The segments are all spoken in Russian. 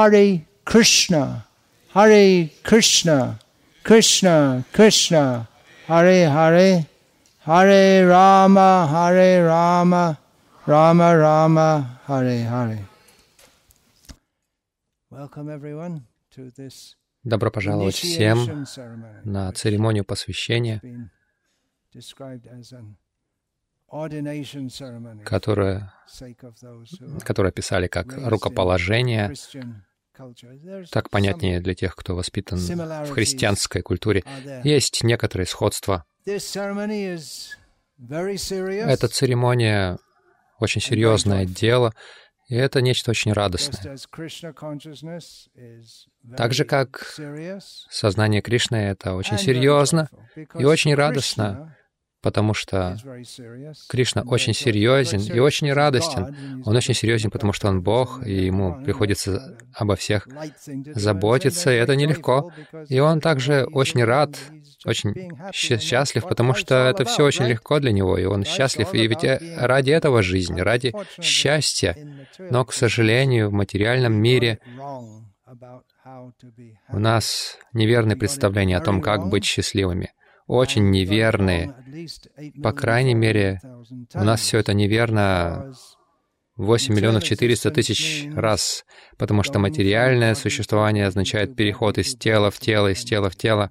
Hare Krishna, Hare Krishna, Krishna Krishna, Hare Hare, Hare Rama, Hare Rama, Rama Rama, Hare Hare. Welcome everyone to this Добро пожаловать всем на церемонию посвящения, которую, которую описали как рукоположение. Так понятнее для тех, кто воспитан в христианской культуре. Есть некоторые сходства. Эта церемония очень серьезное дело, и это нечто очень радостное. Так же, как сознание Кришны — это очень серьезно и очень радостно, потому что Кришна очень серьезен и очень радостен. Он очень серьезен, потому что он Бог, и ему приходится обо всех заботиться, и это нелегко. И он также очень рад, очень счастлив, потому что это все очень легко для него, и он счастлив. И ведь э, ради этого жизнь, ради счастья. Но, к сожалению, в материальном мире у нас неверные представления о том, как быть счастливыми очень неверные. По крайней мере, у нас все это неверно 8 миллионов 400 тысяч раз, потому что материальное существование означает переход из тела в тело, из тела в тело.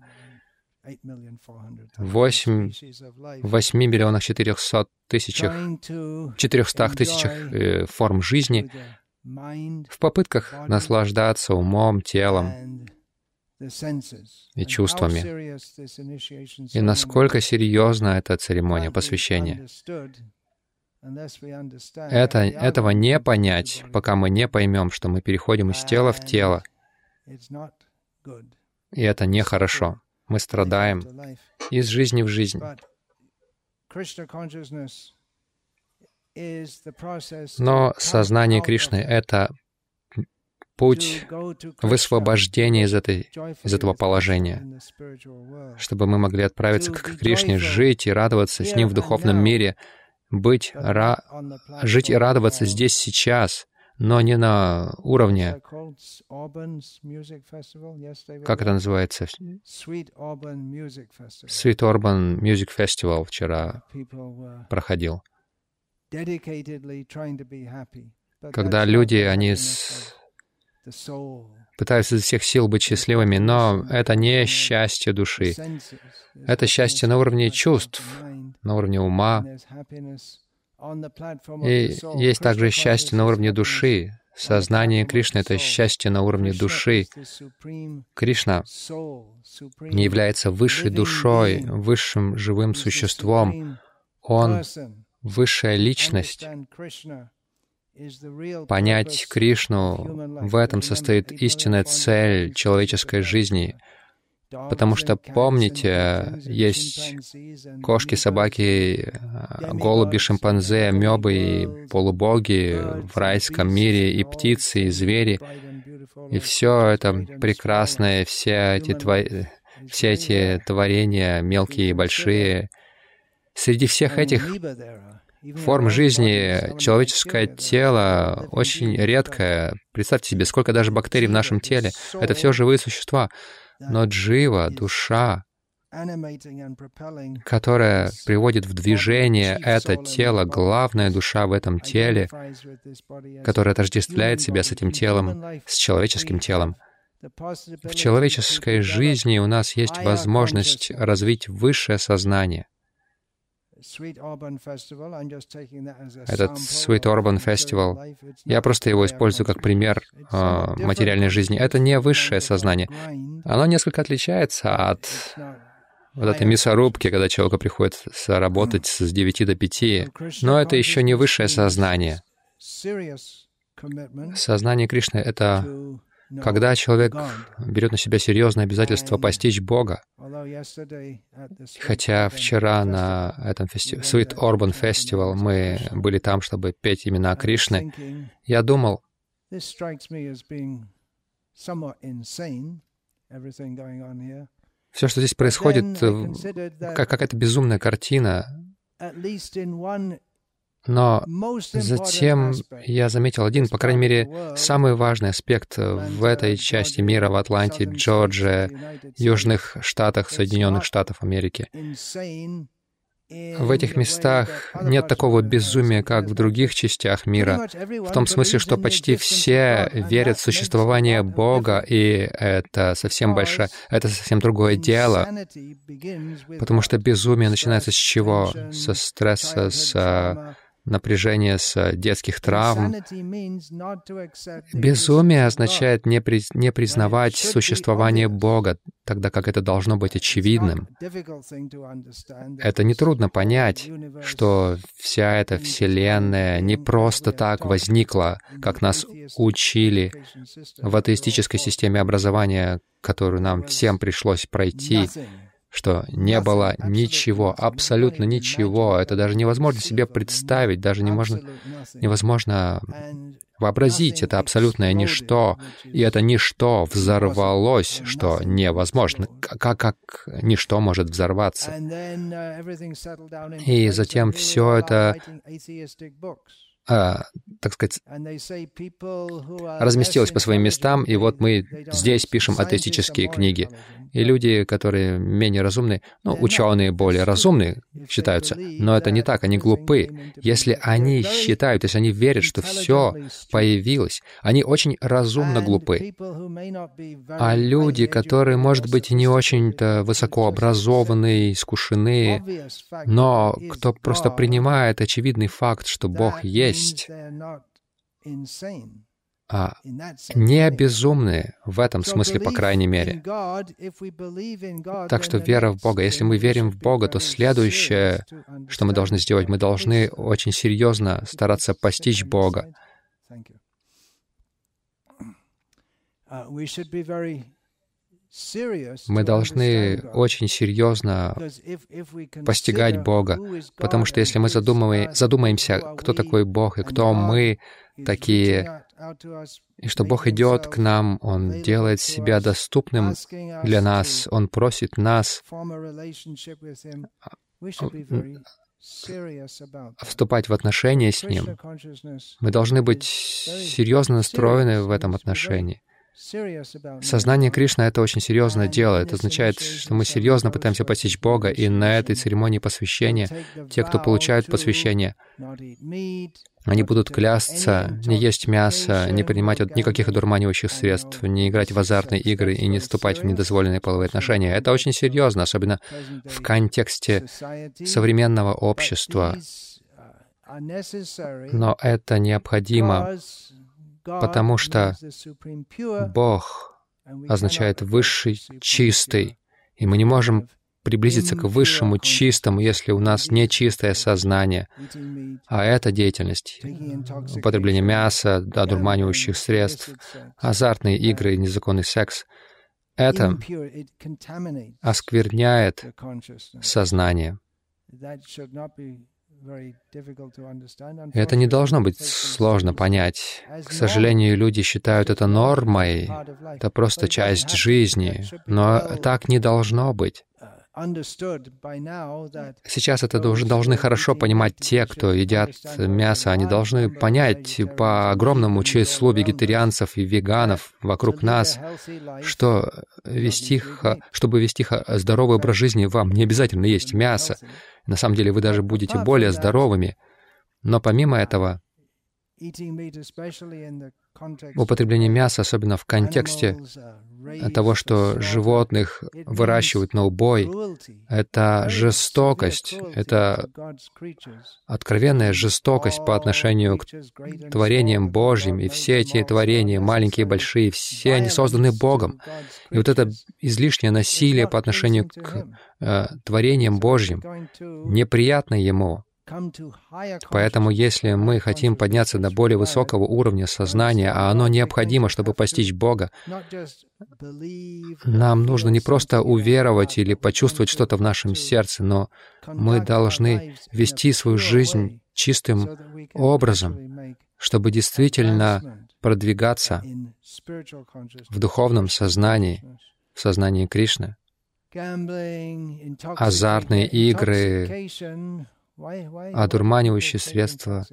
8, 8 миллионов 400 тысячах, 400 тысячах э, форм жизни в попытках наслаждаться умом, телом, и чувствами. И насколько серьезна эта церемония посвящения. Это, этого не понять, пока мы не поймем, что мы переходим из тела в тело. И это нехорошо. Мы страдаем из жизни в жизнь. Но сознание Кришны — это путь высвобождения из, этой, из этого положения, чтобы мы могли отправиться к Кришне, жить и радоваться с Ним в духовном мире, быть, ра, жить и радоваться здесь сейчас, но не на уровне, как это называется, Sweet Urban Music Festival. Вчера проходил, когда люди, они с пытаются изо всех сил быть счастливыми, но это не счастье души. Это счастье на уровне чувств, на уровне ума. И есть также счастье на уровне души. Сознание Кришны — это счастье на уровне души. Кришна не является высшей душой, высшим живым существом. Он — высшая личность. Понять Кришну — в этом состоит истинная цель человеческой жизни. Потому что, помните, есть кошки, собаки, голуби, шимпанзе, амебы и полубоги в райском мире, и птицы, и звери. И все это прекрасное, все эти, твор... все эти творения, мелкие и большие. Среди всех этих форм жизни человеческое тело очень редкое. Представьте себе, сколько даже бактерий в нашем теле. Это все живые существа. Но джива, душа, которая приводит в движение это тело, главная душа в этом теле, которая отождествляет себя с этим телом, с человеческим телом. В человеческой жизни у нас есть возможность развить высшее сознание — этот Sweet Urban Festival, я просто его использую как пример э, материальной жизни. Это не высшее сознание. Оно несколько отличается от вот этой мясорубки, когда человеку приходится работать с 9 до 5. Но это еще не высшее сознание. Сознание Кришны — это когда человек берет на себя серьезное обязательство постичь Бога, хотя вчера на этом фестивале, Sweet Urban Festival, мы были там, чтобы петь имена Кришны, я думал, все, что здесь происходит, как какая-то безумная картина, Но затем я заметил один, по крайней мере, самый важный аспект в этой части мира, в Атланте, Джорджия, Южных Штатах, Соединенных Штатов Америки. В этих местах нет такого безумия, как в других частях мира, в том смысле, что почти все верят в существование Бога, и это совсем большое, это совсем другое дело, потому что безумие начинается с чего? Со стресса, с напряжение с э, детских травм. Безумие означает не, при, не признавать существование Бога, тогда как это должно быть очевидным. Это нетрудно понять, что вся эта Вселенная не просто так возникла, как нас учили в атеистической системе образования, которую нам всем пришлось пройти что не было ничего, абсолютно ничего. Это даже невозможно себе представить, даже не можно, невозможно вообразить. Это абсолютное ничто. И это ничто взорвалось, что невозможно. Как, как ничто может взорваться? И затем все это так сказать, разместилась по своим местам, и вот мы здесь пишем атеистические книги. И люди, которые менее разумные, ну, ученые более разумные считаются, но это не так, они глупы. Если они считают, если они верят, что все появилось, они очень разумно глупы. А люди, которые, может быть, не очень-то высокообразованные, искушенные, но кто просто принимает очевидный факт, что Бог есть а, не безумные в этом смысле, по крайней мере. Так что вера в Бога, если мы верим в Бога, то следующее, что мы должны сделать, мы должны очень серьезно стараться постичь Бога. Мы должны очень серьезно постигать Бога, потому что если мы задумаемся, кто такой Бог и кто мы такие, и что Бог идет к нам, Он делает себя доступным для нас, Он просит нас вступать в отношения с Ним, мы должны быть серьезно настроены в этом отношении. Сознание Кришны — это очень серьезное дело. Это означает, что мы серьезно пытаемся постичь Бога, и на этой церемонии посвящения те, кто получают посвящение, они будут клясться, не есть мясо, не принимать никаких одурманивающих средств, не играть в азартные игры и не вступать в недозволенные половые отношения. Это очень серьезно, особенно в контексте современного общества. Но это необходимо, потому что Бог означает «высший, чистый», и мы не можем приблизиться к высшему чистому, если у нас не чистое сознание. А эта деятельность, употребление мяса, одурманивающих средств, азартные игры, незаконный секс, это оскверняет сознание. Это не должно быть сложно понять. К сожалению, люди считают это нормой, это просто часть жизни, но так не должно быть. Сейчас это должны хорошо понимать те, кто едят мясо. Они должны понять по огромному числу вегетарианцев и веганов вокруг нас, что вести, чтобы вести здоровый образ жизни, вам не обязательно есть мясо. На самом деле вы даже будете более здоровыми. Но помимо этого, употребление мяса, особенно в контексте того, что животных выращивают на убой, это жестокость, это откровенная жестокость по отношению к творениям Божьим, и все эти творения, маленькие и большие, все они созданы Богом. И вот это излишнее насилие по отношению к э, творениям Божьим неприятно Ему. Поэтому если мы хотим подняться до более высокого уровня сознания, а оно необходимо, чтобы постичь Бога, нам нужно не просто уверовать или почувствовать что-то в нашем сердце, но мы должны вести свою жизнь чистым образом, чтобы действительно продвигаться в духовном сознании, в сознании Кришны. Азартные игры, одурманивающие средства.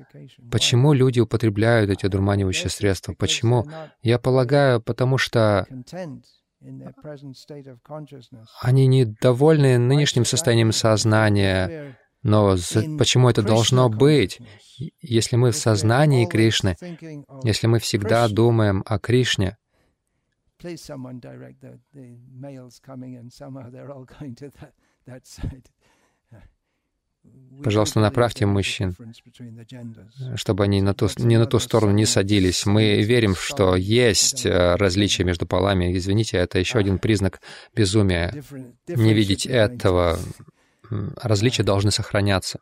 Почему люди употребляют эти одурманивающие средства? Почему? Я полагаю, потому что они недовольны нынешним состоянием сознания, но почему это должно быть? Если мы в сознании Кришны, если мы всегда думаем о Кришне, Пожалуйста, направьте мужчин, чтобы они на ту, не на ту сторону не садились. Мы верим, что есть э, различия между полами. Извините, это еще один признак безумия. Не видеть этого различия должны сохраняться.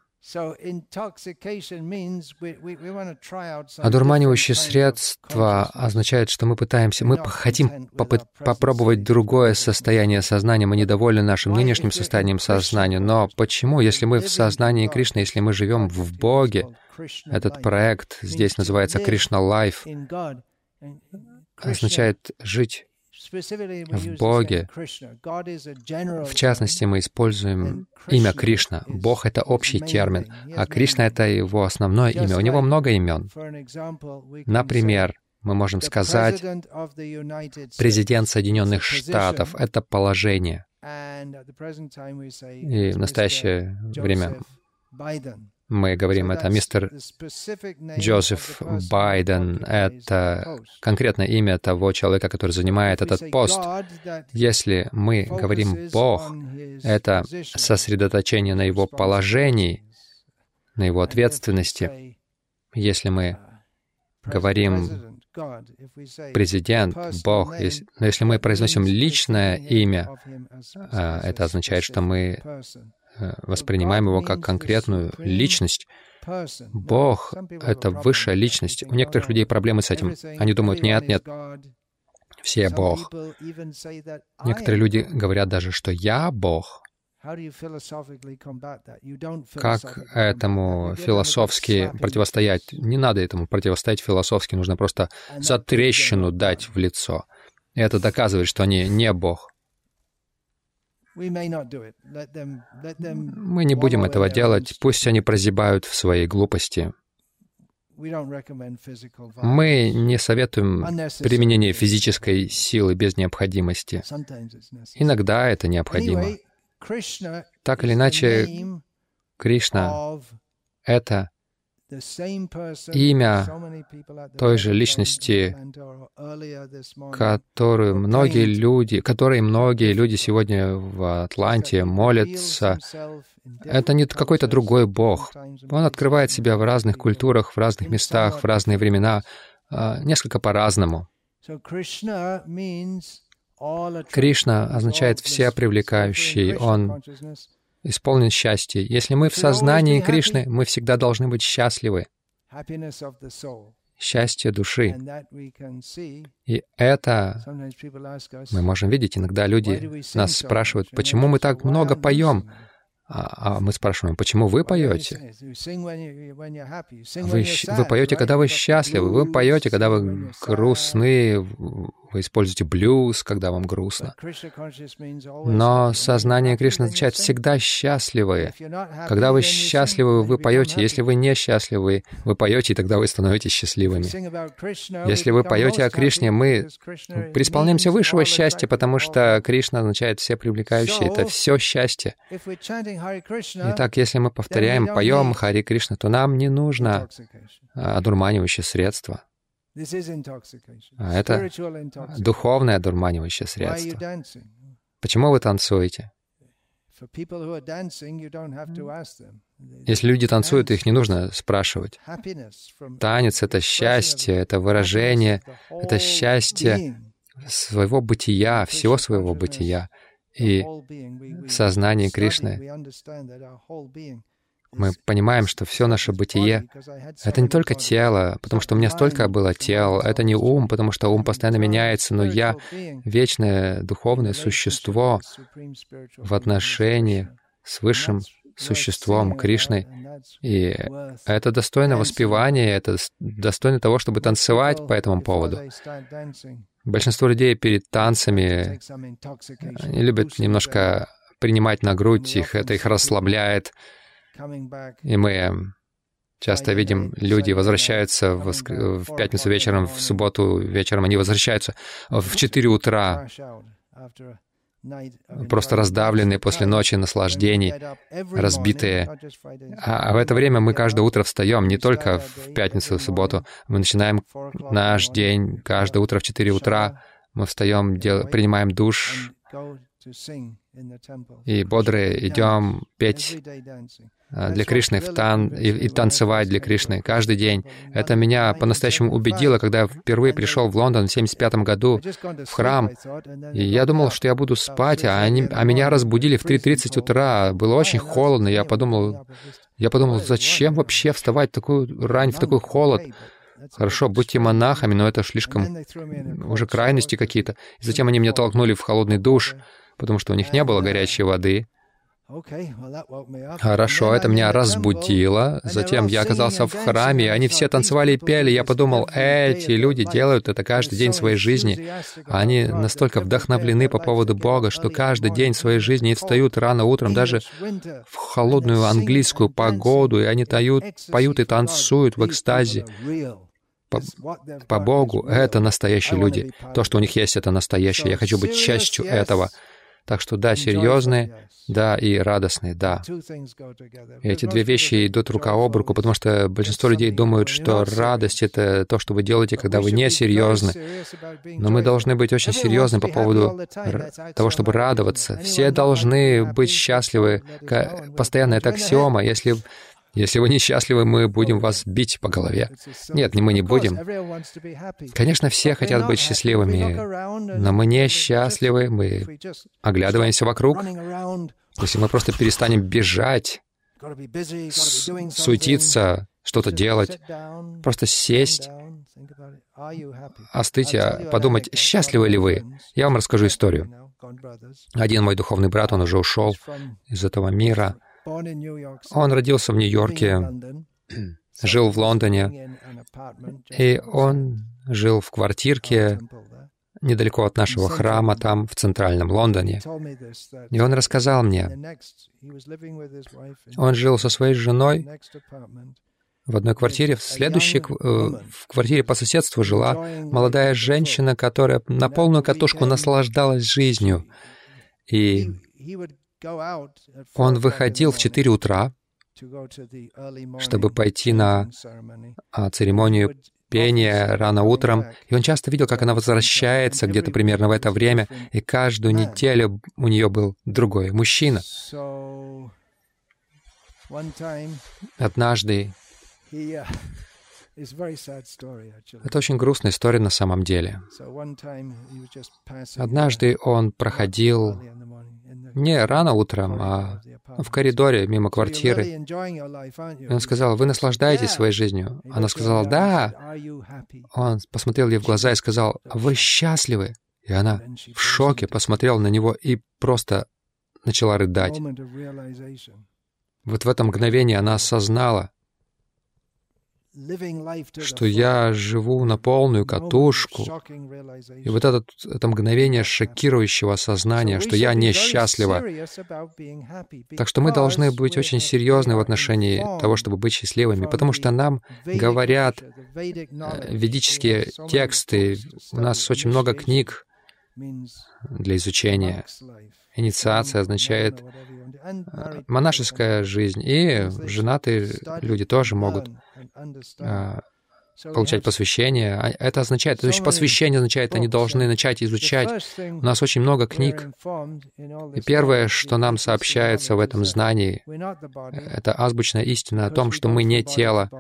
Одурманивающее средство означает, что мы пытаемся, мы хотим попробовать другое состояние сознания, мы недовольны нашим нынешним состоянием сознания. Но почему, если мы в сознании Кришны, если мы живем в Боге, этот проект здесь называется Krishna Life, означает жить в Боге. В частности, мы используем имя Кришна. Бог — это общий термин, а Кришна — это его основное имя. У него много имен. Например, мы можем сказать, президент Соединенных Штатов — это положение. И в настоящее время мы говорим это мистер Джозеф Байден, это конкретное имя того человека, который занимает этот пост. Если мы говорим «Бог», это сосредоточение на его положении, на его ответственности. Если мы говорим президент, Бог, но если мы произносим личное имя, а, это означает, что мы воспринимаем его как конкретную личность. Бог — это высшая личность. У некоторых людей проблемы с этим. Они думают, нет, нет, все Бог. Некоторые люди говорят даже, что я Бог. Как этому философски противостоять? Не надо этому противостоять философски, нужно просто за трещину дать в лицо. И это доказывает, что они не Бог. Мы не будем этого делать, пусть они прозябают в своей глупости. Мы не советуем применение физической силы без необходимости. Иногда это необходимо. Так или иначе, Кришна — это имя той же личности, которую многие люди, которой многие люди сегодня в Атланте молятся, это не какой-то другой Бог. Он открывает себя в разных культурах, в разных местах, в разные времена, а, несколько по-разному. Кришна означает «все привлекающий». Он исполнен счастья. Если мы в сознании Кришны, мы всегда должны быть счастливы. Счастье души. И это мы можем видеть. Иногда люди нас спрашивают, почему мы так много поем? А, а мы спрашиваем, почему вы поете? Вы, вы поете, когда вы счастливы, вы поете, когда вы грустны, вы используете блюз, когда вам грустно. Но сознание Кришны означает всегда счастливые. Когда вы счастливы, вы поете. Если вы несчастливы, вы поете, и тогда вы становитесь счастливыми. Если вы поете о Кришне, мы преисполняемся высшего счастья, потому что Кришна означает все привлекающие. Это все счастье. Итак, если мы повторяем, поем Хари Кришна, то нам не нужно одурманивающее средство. А это духовное одурманивающее средство. Почему вы танцуете? Если люди танцуют, их не нужно спрашивать. Танец — это счастье, это выражение, это счастье своего бытия, всего своего бытия. И в сознании Кришны мы понимаем, что все наше бытие — это не только тело, потому что у меня столько было тел, это не ум, потому что ум постоянно меняется, но я — вечное духовное существо в отношении с высшим существом Кришной. И это достойно воспевания, это достойно того, чтобы танцевать по этому поводу. Большинство людей перед танцами они любят немножко принимать на грудь их, это их расслабляет, И мы часто видим, люди возвращаются в, воск... в пятницу вечером, в субботу вечером, они возвращаются в 4 утра, просто раздавленные после ночи наслаждений, разбитые. А в это время мы каждое утро встаем, не только в пятницу, в субботу. Мы начинаем наш день каждое утро в 4 утра. Мы встаем, дел... принимаем душ, и бодрые идем петь. а, для Кришны в тан и, и танцевать для Кришны каждый день. Это меня по-настоящему убедило, когда я впервые пришел в Лондон в 75 году в храм. И я думал, что я буду спать, а, они, а меня разбудили в 3.30 утра. Было очень холодно. Я подумал, я подумал, зачем вообще вставать в такую рань, в такой холод? Хорошо, будьте монахами, но это слишком уже крайности какие-то. И затем они меня толкнули в холодный душ потому что у них не было горячей воды. Хорошо, это меня разбудило. Затем я оказался в храме, и они все танцевали и пели. Я подумал, эти люди делают это каждый день своей жизни. Они настолько вдохновлены по поводу Бога, что каждый день своей жизни встают рано утром, даже в холодную английскую погоду, и они тают, поют и танцуют в экстазе по, по Богу. Это настоящие люди. То, что у них есть, это настоящее. Я хочу быть частью этого. Так что да, серьезные, да, и радостные, да. И эти две вещи идут рука об руку, потому что большинство людей думают, что радость — это то, что вы делаете, когда вы не серьезны. Но мы должны быть очень серьезны по поводу того, чтобы радоваться. Все должны быть счастливы. Постоянно это аксиома. Если если вы несчастливы, мы будем вас бить по голове. Нет, мы не будем. Конечно, все хотят быть счастливыми, но мы не счастливы, мы оглядываемся вокруг. Если мы просто перестанем бежать, суетиться, что-то делать, просто сесть, остыть, а подумать, счастливы ли вы. Я вам расскажу историю. Один мой духовный брат, он уже ушел из этого мира — он родился в Нью-Йорке, жил в Лондоне, и он жил в квартирке недалеко от нашего храма, там, в центральном Лондоне. И он рассказал мне, он жил со своей женой в одной квартире. В следующей э, в квартире по соседству жила молодая женщина, которая на полную катушку наслаждалась жизнью. И он выходил в 4 утра, чтобы пойти на а, церемонию пения рано утром, и он часто видел, как она возвращается где-то примерно в это время, и каждую неделю у нее был другой мужчина. Однажды uh, это очень грустная история на самом деле. Однажды он проходил не рано утром, а в коридоре мимо квартиры. И он сказал, «Вы наслаждаетесь своей жизнью?» Она сказала, «Да». Он посмотрел ей в глаза и сказал, «Вы счастливы?» И она в шоке посмотрела на него и просто начала рыдать. Вот в это мгновение она осознала, что я живу на полную катушку. И вот это, это мгновение шокирующего сознания, что я несчастлива. Так что мы должны быть очень серьезны в отношении того, чтобы быть счастливыми, потому что нам говорят э, ведические тексты, у нас очень много книг для изучения. Инициация означает э, монашеская жизнь, и женатые люди тоже могут получать посвящение. А это означает, то есть посвящение означает, они должны начать изучать. У нас очень много книг. И первое, что нам сообщается в этом знании, это азбучная истина о том, что мы не тело,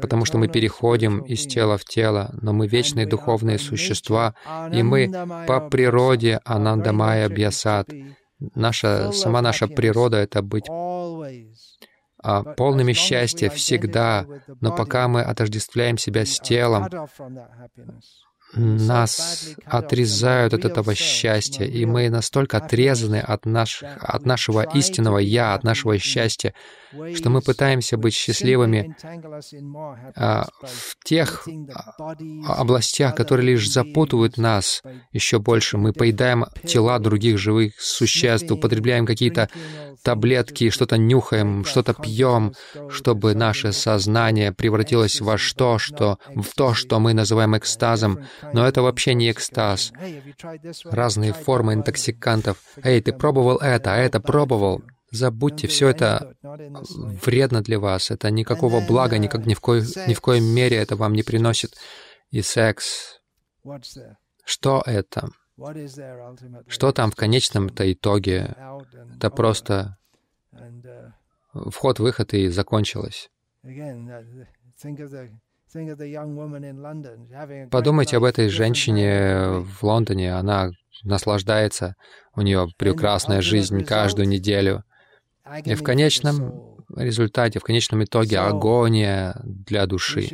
потому что мы переходим из тела в тело, но мы вечные духовные существа, и мы по природе Анандамая Бьясат. Наша, сама наша природа — это быть а, полными счастья всегда, но пока мы отождествляем себя с телом, нас отрезают от этого счастья, и мы настолько отрезаны от, наш, от нашего истинного «я», от нашего счастья, что мы пытаемся быть счастливыми а, в тех областях, которые лишь запутывают нас еще больше. Мы поедаем тела других живых существ, употребляем какие-то таблетки, что-то нюхаем, что-то пьем, чтобы наше сознание превратилось во что, что, в то, что мы называем экстазом. Но это вообще не экстаз. Разные формы интоксикантов. «Эй, ты пробовал это, а это пробовал?» Забудьте, все это вредно для вас, это никакого блага никак, ни, в коей, ни в коей мере это вам не приносит. И секс, что это? Что там в конечном-то итоге? Это просто вход-выход и закончилось. Подумайте об этой женщине в Лондоне. Она наслаждается, у нее прекрасная жизнь каждую неделю. И в конечном результате, в конечном итоге агония для души.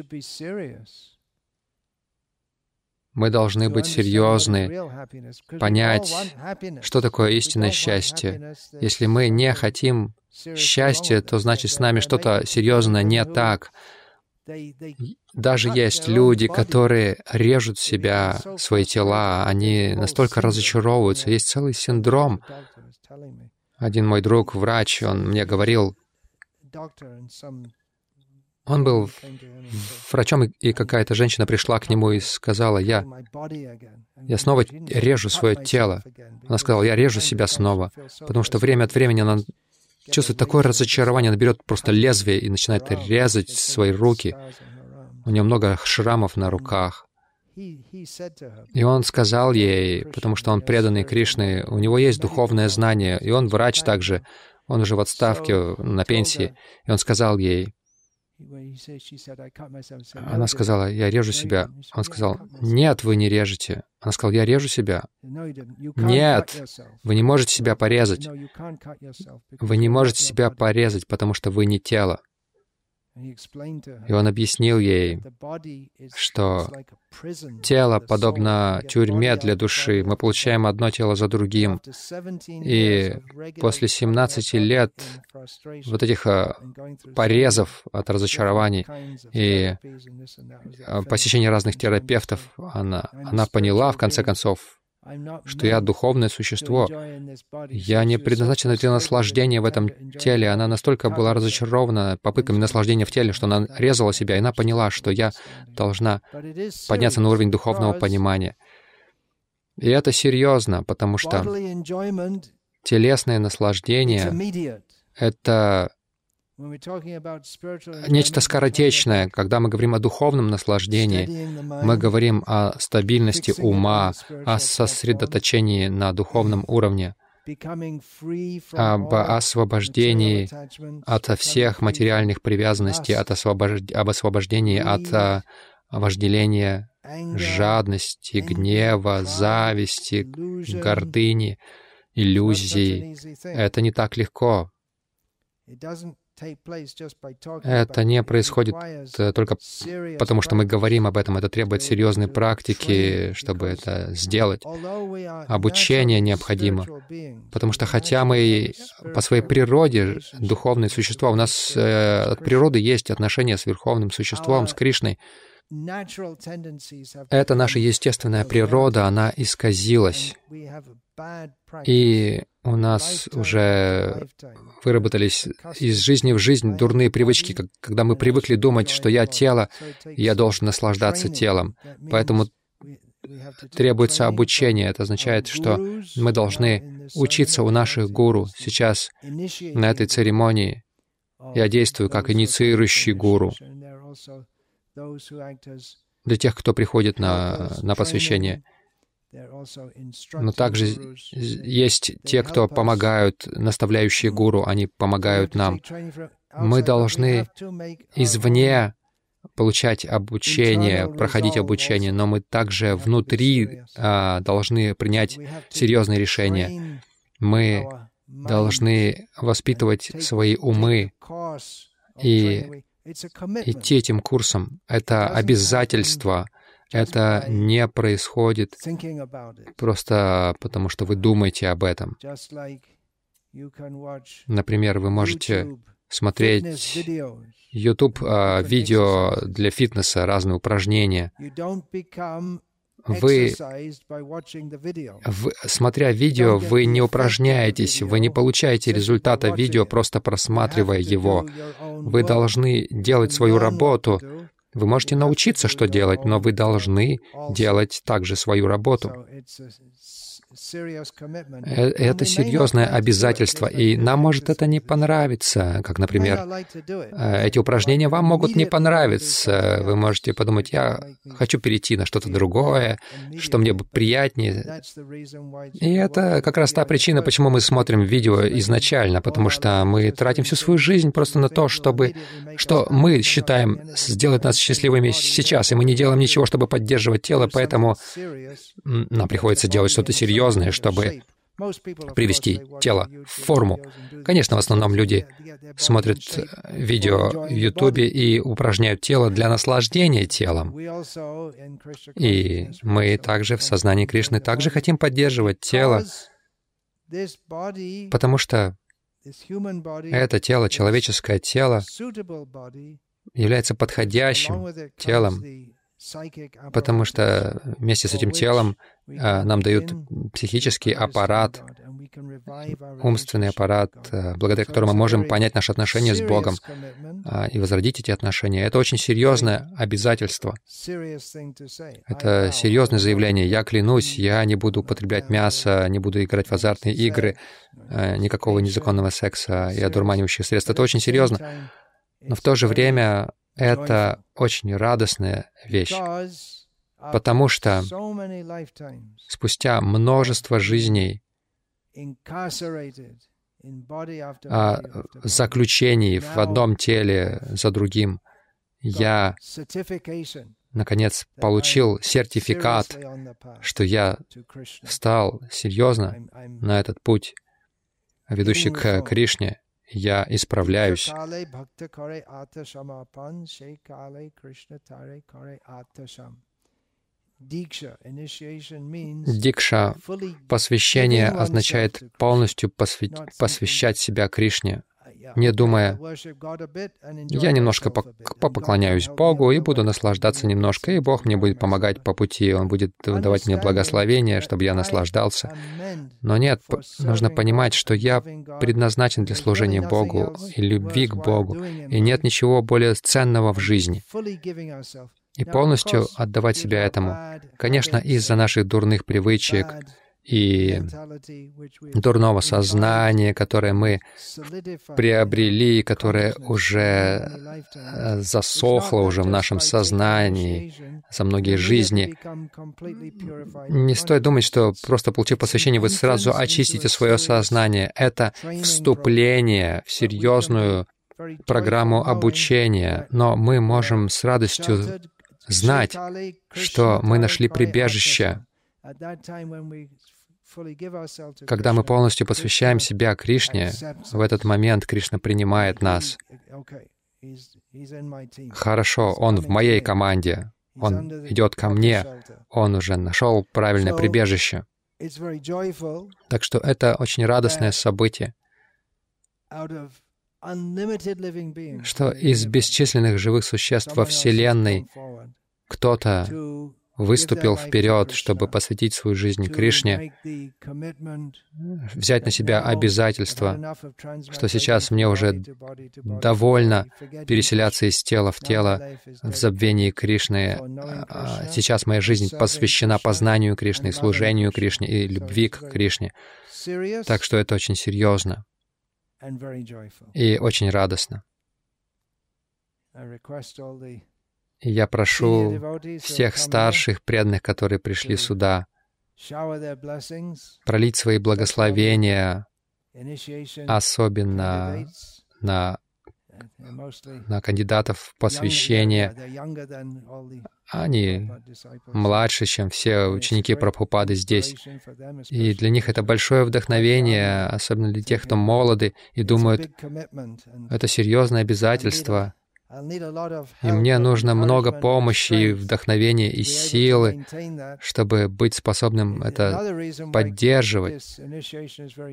Мы должны быть серьезны, понять, что такое истинное счастье. Если мы не хотим счастья, то значит с нами что-то серьезно не так. Даже есть люди, которые режут себя, свои тела, они настолько разочаровываются. Есть целый синдром. Один мой друг, врач, он мне говорил, он был врачом, и какая-то женщина пришла к нему и сказала, я, я снова режу свое тело. Она сказала, я режу себя снова, потому что время от времени она чувствует такое разочарование, она берет просто лезвие и начинает резать свои руки. У нее много шрамов на руках. И он сказал ей, потому что он преданный Кришны, у него есть духовное знание, и он врач также, он уже в отставке, на пенсии, и он сказал ей, она сказала, я режу себя. Он сказал, нет, вы не режете. Она сказала, я режу себя. Нет, вы не можете себя порезать. Вы не можете себя порезать, потому что вы не тело. И он объяснил ей, что тело подобно тюрьме для души. Мы получаем одно тело за другим. И после 17 лет вот этих а, порезов от разочарований и а, посещения разных терапевтов, она, она поняла, в конце концов, что я духовное существо. Я не предназначена для наслаждения в этом теле. Она настолько была разочарована попытками наслаждения в теле, что она резала себя, и она поняла, что я должна подняться на уровень духовного понимания. И это серьезно, потому что телесное наслаждение — это нечто скоротечное. Когда мы говорим о духовном наслаждении, мы говорим о стабильности ума, о сосредоточении на духовном уровне, об освобождении от всех материальных привязанностей, от освобож... об освобождении от а, вожделения, жадности, гнева, зависти, гордыни, иллюзий. Это не так легко. Это не происходит э, только потому, что мы говорим об этом. Это требует серьезной практики, чтобы это сделать. Обучение необходимо. Потому что хотя мы по своей природе духовные существа, у нас э, от природы есть отношения с Верховным Существом, с Кришной, это наша естественная природа, она исказилась. И у нас уже выработались из жизни в жизнь дурные привычки, когда мы привыкли думать, что я тело, и я должен наслаждаться телом. Поэтому требуется обучение. Это означает, что мы должны учиться у наших гуру. Сейчас на этой церемонии я действую как инициирующий гуру для тех, кто приходит на, на посвящение. Но также есть те, кто помогают, наставляющие гуру, они помогают нам. Мы должны извне получать обучение, проходить обучение, но мы также внутри а, должны принять серьезные решения. Мы должны воспитывать свои умы и идти этим курсом. Это обязательство, Это не происходит просто потому, что вы думаете об этом. Например, вы можете смотреть YouTube э, видео для фитнеса, разные упражнения. Вы, вы, смотря видео, вы не упражняетесь, вы не получаете результата видео, просто просматривая его. Вы должны делать свою работу. Вы можете научиться, что делать, но вы должны делать также свою работу. Э, это серьезное обязательство, и нам может это не понравиться, как, например, э, эти упражнения вам могут не понравиться. Вы можете подумать, я хочу перейти на что-то другое, что мне бы приятнее. И это как раз та причина, почему мы смотрим видео изначально, потому что мы тратим всю свою жизнь просто на то, чтобы, что мы считаем сделать нас счастливыми сейчас, и мы не делаем ничего, чтобы поддерживать тело, поэтому нам приходится делать что-то серьезное, серьезное, чтобы привести тело в форму. Конечно, в основном люди смотрят видео в Ютубе и упражняют тело для наслаждения телом. И мы также в сознании Кришны также хотим поддерживать тело, потому что это тело, человеческое тело, является подходящим телом потому что вместе с этим телом а, нам дают психический аппарат, умственный аппарат, а, благодаря которому мы можем понять наши отношения с Богом а, и возродить эти отношения. Это очень серьезное обязательство. Это серьезное заявление. Я клянусь, я не буду употреблять мясо, не буду играть в азартные игры, никакого незаконного секса и одурманивающих средств. Это очень серьезно. Но в то же время это очень радостная вещь, потому что спустя множество жизней а, заключений в одном теле за другим, я, наконец, получил сертификат, что я стал серьезно на этот путь, ведущий к Кришне, я исправляюсь. Дикша, посвящение означает полностью посвящать себя Кришне, не думая, я немножко попоклоняюсь Богу и буду наслаждаться немножко, и Бог мне будет помогать по пути, Он будет давать мне благословение, чтобы я наслаждался. Но нет, нужно понимать, что я предназначен для служения Богу и любви к Богу, и нет ничего более ценного в жизни и полностью отдавать себя этому. Конечно, из-за наших дурных привычек, и дурного сознания, которое мы приобрели, которое уже э, засохло уже в нашем сознании за многие жизни. Не стоит думать, что просто получив посвящение, вы сразу очистите свое сознание. Это вступление в серьезную программу обучения, но мы можем с радостью знать, что мы нашли прибежище когда мы полностью посвящаем себя Кришне, в этот момент Кришна принимает нас. Хорошо, Он в моей команде, Он идет ко мне, Он уже нашел правильное прибежище. Так что это очень радостное событие, что из бесчисленных живых существ во Вселенной кто-то выступил вперед, чтобы посвятить свою жизнь Кришне, взять на себя обязательство, что сейчас мне уже довольно переселяться из тела в тело в забвении Кришны. А сейчас моя жизнь посвящена познанию Кришны, служению Кришне и любви к Кришне. Так что это очень серьезно и очень радостно. И я прошу всех старших преданных, которые пришли сюда, пролить свои благословения, особенно на, на кандидатов в посвящение. Они младше, чем все ученики Прабхупады здесь. И для них это большое вдохновение, особенно для тех, кто молоды и думают, это серьезное обязательство — И мне нужно много помощи, и вдохновения и силы, чтобы быть способным это поддерживать.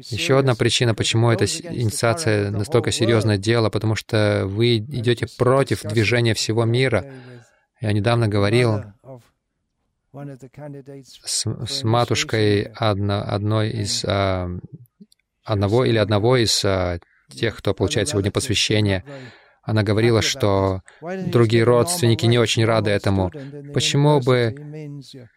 Еще одна причина, почему эта инициация настолько серьезное дело, потому что вы идете против движения всего мира. Я недавно говорил с, с матушкой одно, одной из а, одного или одного из а, тех, кто получает сегодня посвящение. Она говорила, что другие родственники не очень рады этому. Почему бы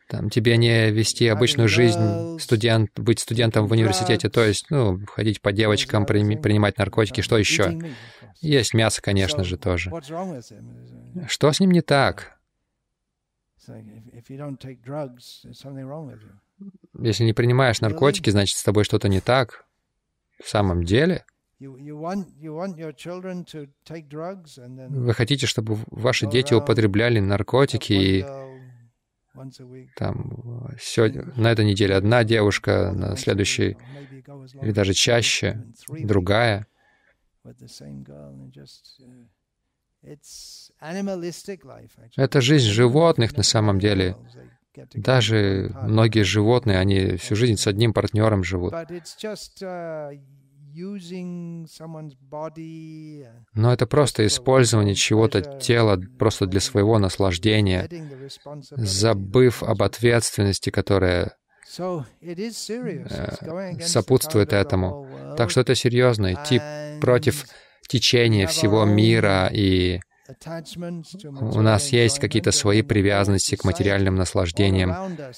там, тебе не вести обычную жизнь, студент, быть студентом в университете, то есть, ну, ходить по девочкам, при, принимать наркотики, что еще? Есть мясо, конечно же, тоже. Что с ним не так? Если не принимаешь наркотики, значит, с тобой что-то не так. В самом деле? Вы хотите, чтобы ваши дети употребляли наркотики и там сегодня, на этой неделе одна девушка, на следующей или даже чаще другая. Это жизнь животных на самом деле. Даже многие животные, они всю жизнь с одним партнером живут. Но это просто использование чего-то тела просто для своего наслаждения, забыв об ответственности, которая э, сопутствует этому. Так что это серьезно, идти против течения всего мира и у нас есть какие-то свои привязанности к материальным наслаждениям,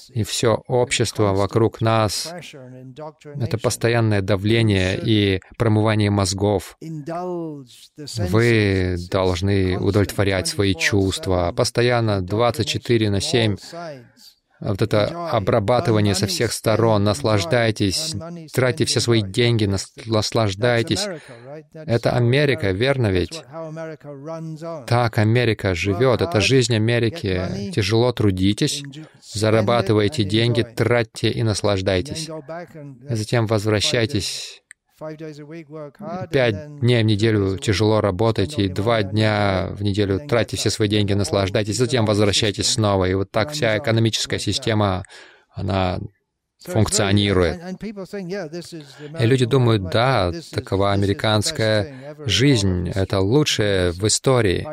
и все общество вокруг нас — это постоянное давление и промывание мозгов. Вы должны удовлетворять свои чувства. постоянно 24 на 7 вот это обрабатывание со всех сторон, наслаждайтесь, тратьте все свои деньги, наслаждайтесь. Это Америка, верно ведь? Так Америка живет, это жизнь Америки. Тяжело трудитесь, зарабатывайте деньги, тратьте и наслаждайтесь. Затем возвращайтесь пять дней в неделю тяжело работать, и два дня в неделю тратите все свои деньги, наслаждайтесь, затем возвращайтесь снова. И вот так вся экономическая система, она функционирует. И люди думают, да, такова американская жизнь, это лучшее в истории.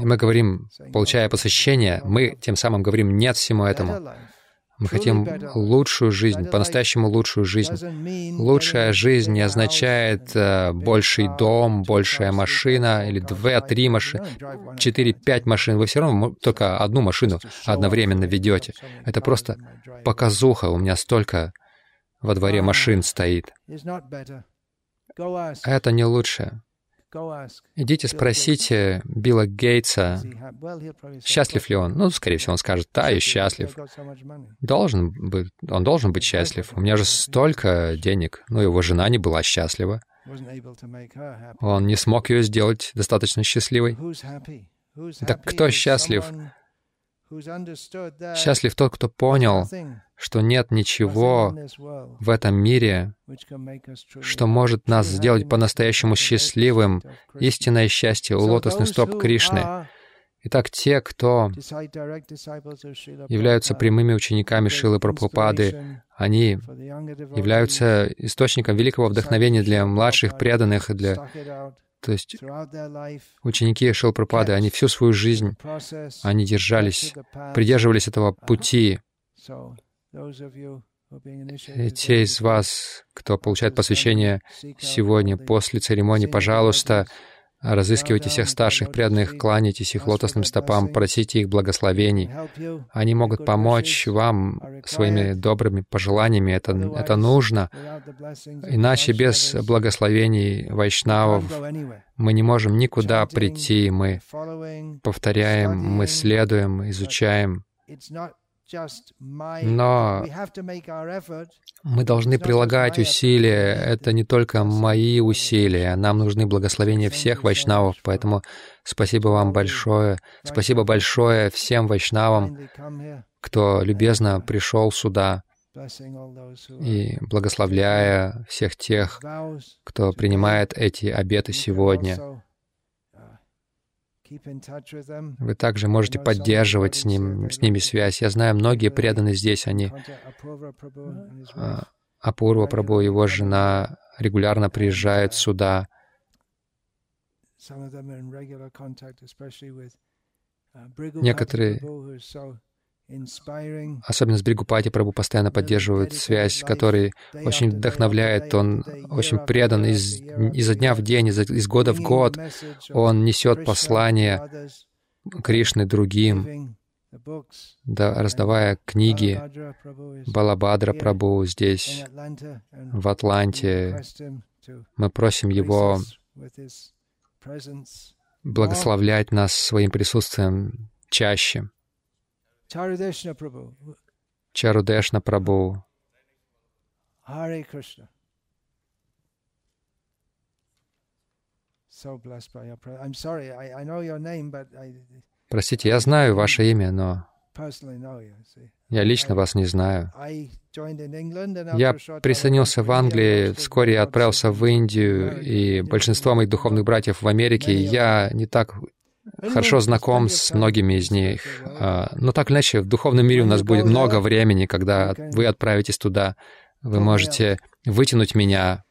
И мы говорим, получая посвящение, мы тем самым говорим нет всему этому. Мы хотим лучшую жизнь, по-настоящему лучшую жизнь. Лучшая жизнь не означает э, больший дом, большая машина или две, три машины, четыре, пять машин. Вы все равно только одну машину одновременно ведете. Это просто показуха. У меня столько во дворе машин стоит. Это не лучше. Идите спросите Билла Гейтса, счастлив ли он. Ну, скорее всего, он скажет, да, я счастлив. Должен быть, он должен быть счастлив. У меня же столько денег. Но его жена не была счастлива. Он не смог ее сделать достаточно счастливой. Так кто счастлив? Счастлив тот, кто понял, что нет ничего в этом мире, что может нас сделать по-настоящему счастливым. Истинное счастье у лотосных стоп Кришны. Итак, те, кто являются прямыми учениками Шилы Прабхупады, они являются источником великого вдохновения для младших преданных, для то есть ученики Шилпрапады, они всю свою жизнь, они держались, придерживались этого пути. Те из вас, кто получает посвящение сегодня после церемонии, пожалуйста, Разыскивайте всех старших преданных, кланяйтесь их лотосным стопам, просите их благословений. Они могут помочь вам своими добрыми пожеланиями. Это, это нужно. Иначе без благословений вайшнавов мы не можем никуда прийти. Мы повторяем, мы следуем, изучаем. Но мы должны прилагать усилия. Это не только мои усилия. Нам нужны благословения всех вайшнавов. Поэтому спасибо вам большое. Спасибо большое всем вайшнавам, кто любезно пришел сюда и благословляя всех тех, кто принимает эти обеты сегодня. Вы также можете поддерживать с, ним, с ними связь. Я знаю, многие преданные здесь, они... А, Апурва Прабhu, его жена, регулярно приезжают сюда. Некоторые Особенно с Бригупати Прабу постоянно поддерживают связь, который очень вдохновляет, он очень предан из, изо дня в день, из, из года в год. Он несет послание Кришны другим, да, раздавая книги Балабадра Прабу здесь, в Атланте. Мы просим его благословлять нас своим присутствием чаще. Charudeshna Prabhu. Charudeshna Prabhu. Hare Krishna. So blessed by your. I'm sorry, I, I know your name, but I... Простите, я знаю ваше имя, но я лично вас не знаю. Я присоединился в Англии, вскоре я отправился в Индию, и большинство моих духовных братьев в Америке, я не так хорошо знаком с многими из них. А, но так или иначе, в духовном мире у нас будет много времени, когда вы отправитесь туда. Вы можете вытянуть меня.